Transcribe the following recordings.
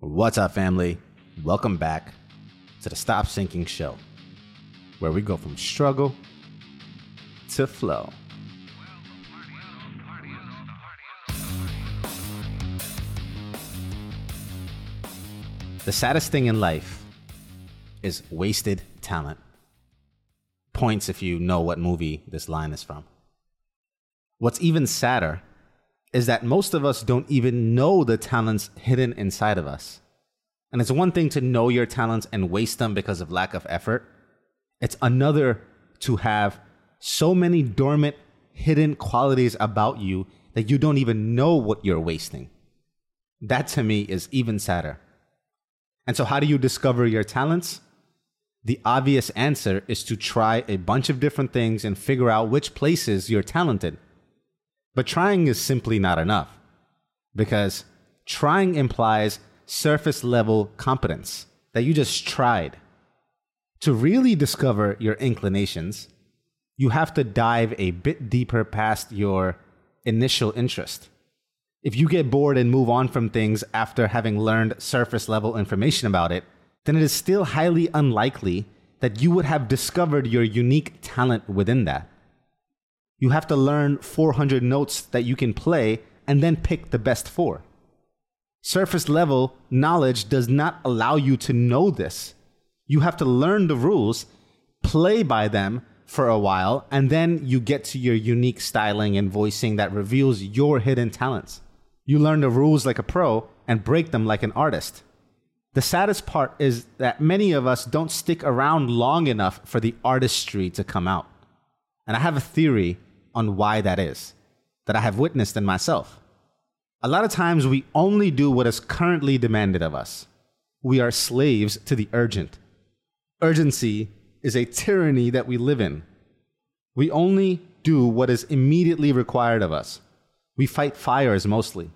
What's up, family? Welcome back to the Stop Sinking Show, where we go from struggle to flow. The saddest thing in life is wasted talent. Points if you know what movie this line is from. What's even sadder is that most of us don't even know the talents hidden inside of us. And it's one thing to know your talents and waste them because of lack of effort. It's another to have so many dormant, hidden qualities about you that you don't even know what you're wasting. That to me is even sadder. And so, how do you discover your talents? The obvious answer is to try a bunch of different things and figure out which places you're talented. But trying is simply not enough because trying implies surface level competence that you just tried. To really discover your inclinations, you have to dive a bit deeper past your initial interest. If you get bored and move on from things after having learned surface level information about it, then it is still highly unlikely that you would have discovered your unique talent within that. You have to learn 400 notes that you can play and then pick the best four. Surface level knowledge does not allow you to know this. You have to learn the rules, play by them for a while, and then you get to your unique styling and voicing that reveals your hidden talents. You learn the rules like a pro and break them like an artist. The saddest part is that many of us don't stick around long enough for the artistry to come out. And I have a theory on why that is, that I have witnessed in myself. A lot of times we only do what is currently demanded of us. We are slaves to the urgent. Urgency is a tyranny that we live in. We only do what is immediately required of us. We fight fires mostly.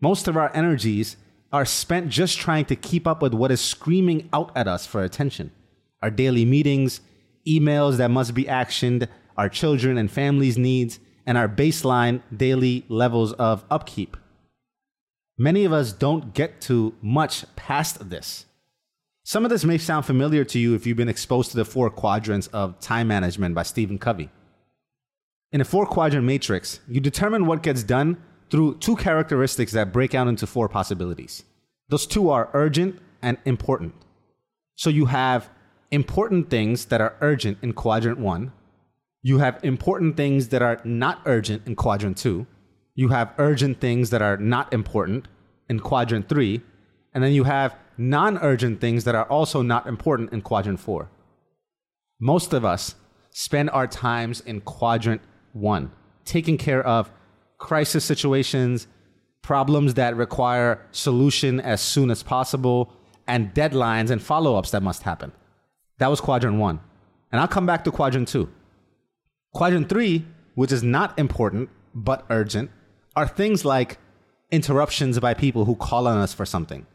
Most of our energies are spent just trying to keep up with what is screaming out at us for attention. Our daily meetings, emails that must be actioned, our children and families' needs, and our baseline daily levels of upkeep. Many of us don't get to much past this. Some of this may sound familiar to you if you've been exposed to the four quadrants of time management by Stephen Covey. In a four quadrant matrix, you determine what gets done through two characteristics that break out into four possibilities. Those two are urgent and important. So you have important things that are urgent in quadrant one. You have important things that are not urgent in quadrant two. You have urgent things that are not important in quadrant three. And then you have non urgent things that are also not important in quadrant four. Most of us spend our times in quadrant one, taking care of crisis situations, problems that require solution as soon as possible, and deadlines and follow ups that must happen. That was quadrant one. And I'll come back to quadrant two. Quadrant three, which is not important but urgent, are things like interruptions by people who call on us for something,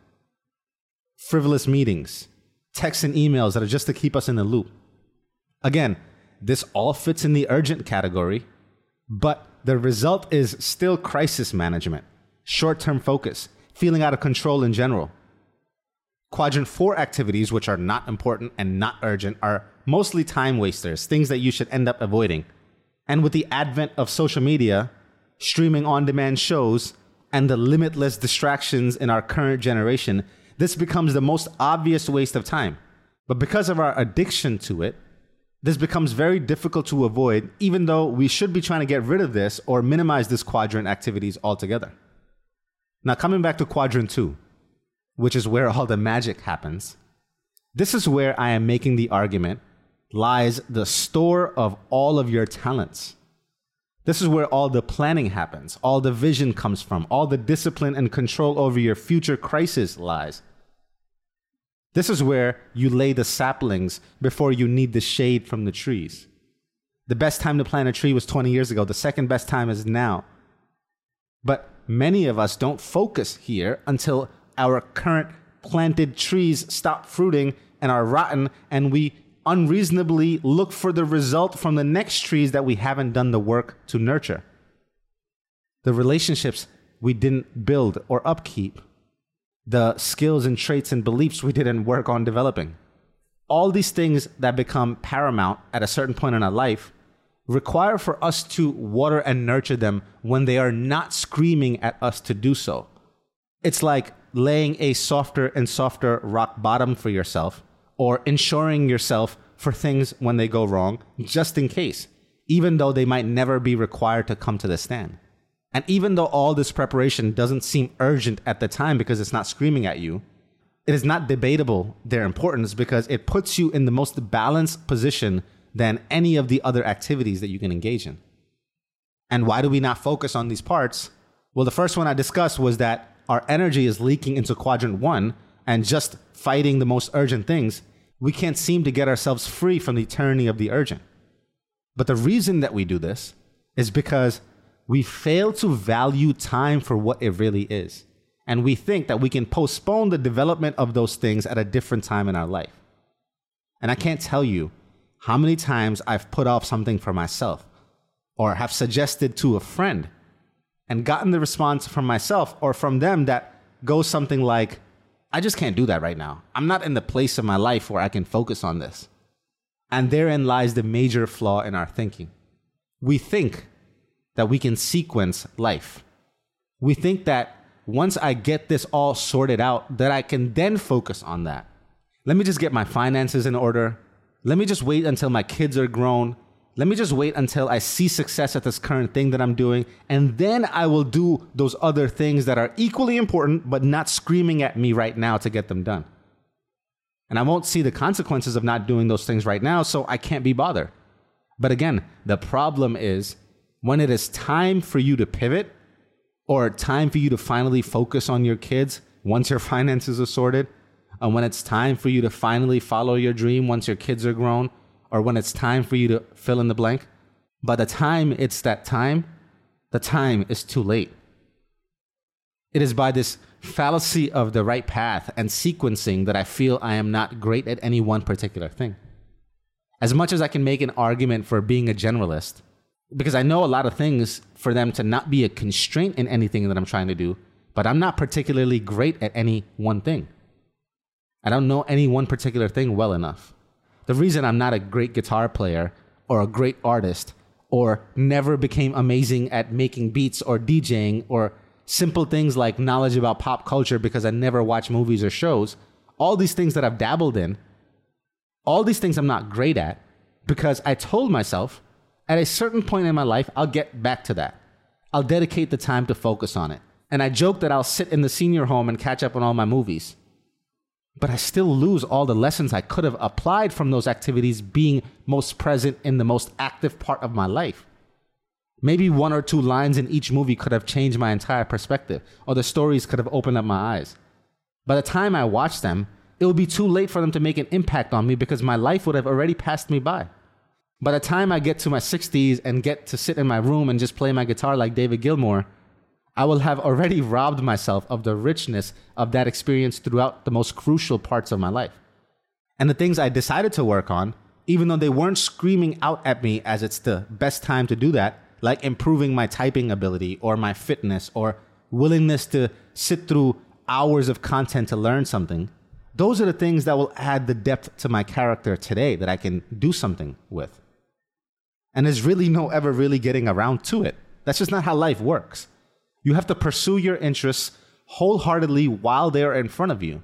frivolous meetings, texts and emails that are just to keep us in the loop. Again, this all fits in the urgent category, but the result is still crisis management, short term focus, feeling out of control in general. Quadrant four activities, which are not important and not urgent, are mostly time wasters, things that you should end up avoiding. And with the advent of social media, streaming on demand shows, and the limitless distractions in our current generation, this becomes the most obvious waste of time. But because of our addiction to it, this becomes very difficult to avoid, even though we should be trying to get rid of this or minimize this quadrant activities altogether. Now, coming back to quadrant two, which is where all the magic happens, this is where I am making the argument lies the store of all of your talents. This is where all the planning happens, all the vision comes from, all the discipline and control over your future crisis lies. This is where you lay the saplings before you need the shade from the trees. The best time to plant a tree was 20 years ago. The second best time is now. But many of us don't focus here until our current planted trees stop fruiting and are rotten, and we unreasonably look for the result from the next trees that we haven't done the work to nurture. The relationships we didn't build or upkeep the skills and traits and beliefs we didn't work on developing. All these things that become paramount at a certain point in our life require for us to water and nurture them when they are not screaming at us to do so. It's like laying a softer and softer rock bottom for yourself or insuring yourself for things when they go wrong, just in case, even though they might never be required to come to the stand. And even though all this preparation doesn't seem urgent at the time because it's not screaming at you, it is not debatable their importance because it puts you in the most balanced position than any of the other activities that you can engage in. And why do we not focus on these parts? Well, the first one I discussed was that our energy is leaking into quadrant one and just fighting the most urgent things, we can't seem to get ourselves free from the tyranny of the urgent. But the reason that we do this is because we fail to value time for what it really is. And we think that we can postpone the development of those things at a different time in our life. And I can't tell you how many times I've put off something for myself or have suggested to a friend and gotten the response from myself or from them that goes something like, I just can't do that right now. I'm not in the place of my life where I can focus on this. And therein lies the major flaw in our thinking. We think that we can sequence life. We think that once I get this all sorted out, that I can then focus on that. Let me just get my finances in order. Let me just wait until my kids are grown. Let me just wait until I see success at this current thing that I'm doing. And then I will do those other things that are equally important, but not screaming at me right now to get them done. And I won't see the consequences of not doing those things right now, so I can't be bothered. But again, the problem is when it is time for you to pivot or time for you to finally focus on your kids once your finances are sorted, and when it's time for you to finally follow your dream once your kids are grown, or when it's time for you to fill in the blank, by the time it's that time, the time is too late. It is by this fallacy of the right path and sequencing that I feel I am not great at any one particular thing. As much as I can make an argument for being a generalist, because I know a lot of things for them to not be a constraint in anything that I'm trying to do, but I'm not particularly great at any one thing. I don't know any one particular thing well enough. The reason I'm not a great guitar player or a great artist or never became amazing at making beats or DJing or simple things like knowledge about pop culture because I never watch movies or shows, all these things that I've dabbled in, all these things I'm not great at because I told myself at a certain point in my life, I'll get back to that. I'll dedicate the time to focus on it. And I joke that I'll sit in the senior home and catch up on all my movies. But I still lose all the lessons I could have applied from those activities being most present in the most active part of my life. Maybe one or two lines in each movie could have changed my entire perspective, or the stories could have opened up my eyes. By the time I watch them, it will be too late for them to make an impact on me because my life would have already passed me by. By the time I get to my 60s and get to sit in my room and just play my guitar like David Gilmour, I will have already robbed myself of the richness of that experience throughout the most crucial parts of my life. And the things I decided to work on, even though they weren't screaming out at me as it's the best time to do that, like improving my typing ability or my fitness or willingness to sit through hours of content to learn something, those are the things that will add the depth to my character today that I can do something with. And there's really no ever really getting around to it. That's just not how life works. You have to pursue your interests wholeheartedly while they're in front of you.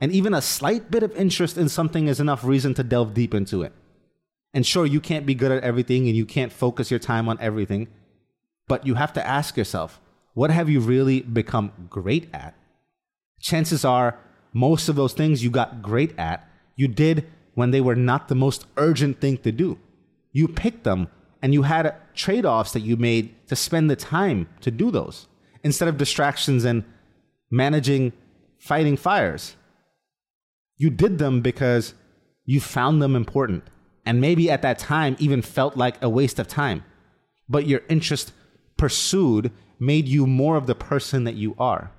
And even a slight bit of interest in something is enough reason to delve deep into it. And sure, you can't be good at everything and you can't focus your time on everything, but you have to ask yourself, what have you really become great at? Chances are, most of those things you got great at, you did when they were not the most urgent thing to do. You picked them and you had trade offs that you made to spend the time to do those instead of distractions and managing fighting fires. You did them because you found them important and maybe at that time even felt like a waste of time. But your interest pursued made you more of the person that you are.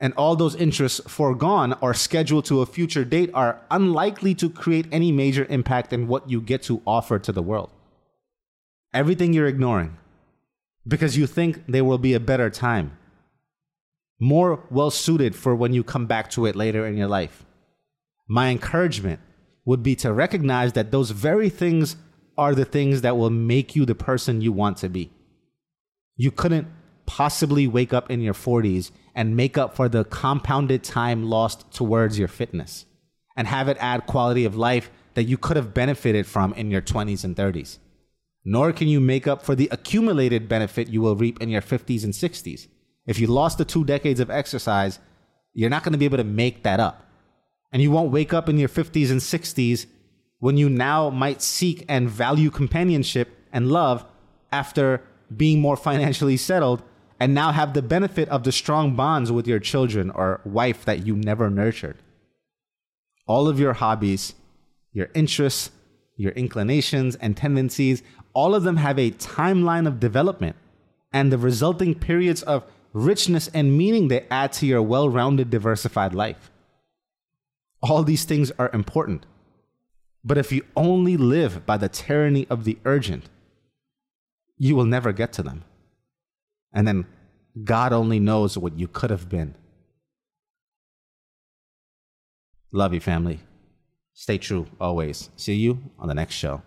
And all those interests foregone or scheduled to a future date are unlikely to create any major impact in what you get to offer to the world. Everything you're ignoring because you think there will be a better time. more well suited for when you come back to it later in your life. My encouragement would be to recognize that those very things are the things that will make you the person you want to be. You couldn't possibly wake up in your 40s and make up for the compounded time lost towards your fitness and have it add quality of life that you could have benefited from in your 20s and 30s. Nor can you make up for the accumulated benefit you will reap in your 50s and 60s. If you lost the two decades of exercise, you're not going to be able to make that up. And you won't wake up in your 50s and 60s when you now might seek and value companionship and love after being more financially settled and now have the benefit of the strong bonds with your children or wife that you never nurtured. All of your hobbies, your interests, your inclinations and tendencies, all of them have a timeline of development and the resulting periods of richness and meaning they add to your well rounded, diversified life. All these things are important. But if you only live by the tyranny of the urgent, you will never get to them. And then God only knows what you could have been. Love you, family. Stay true always. See you on the next show.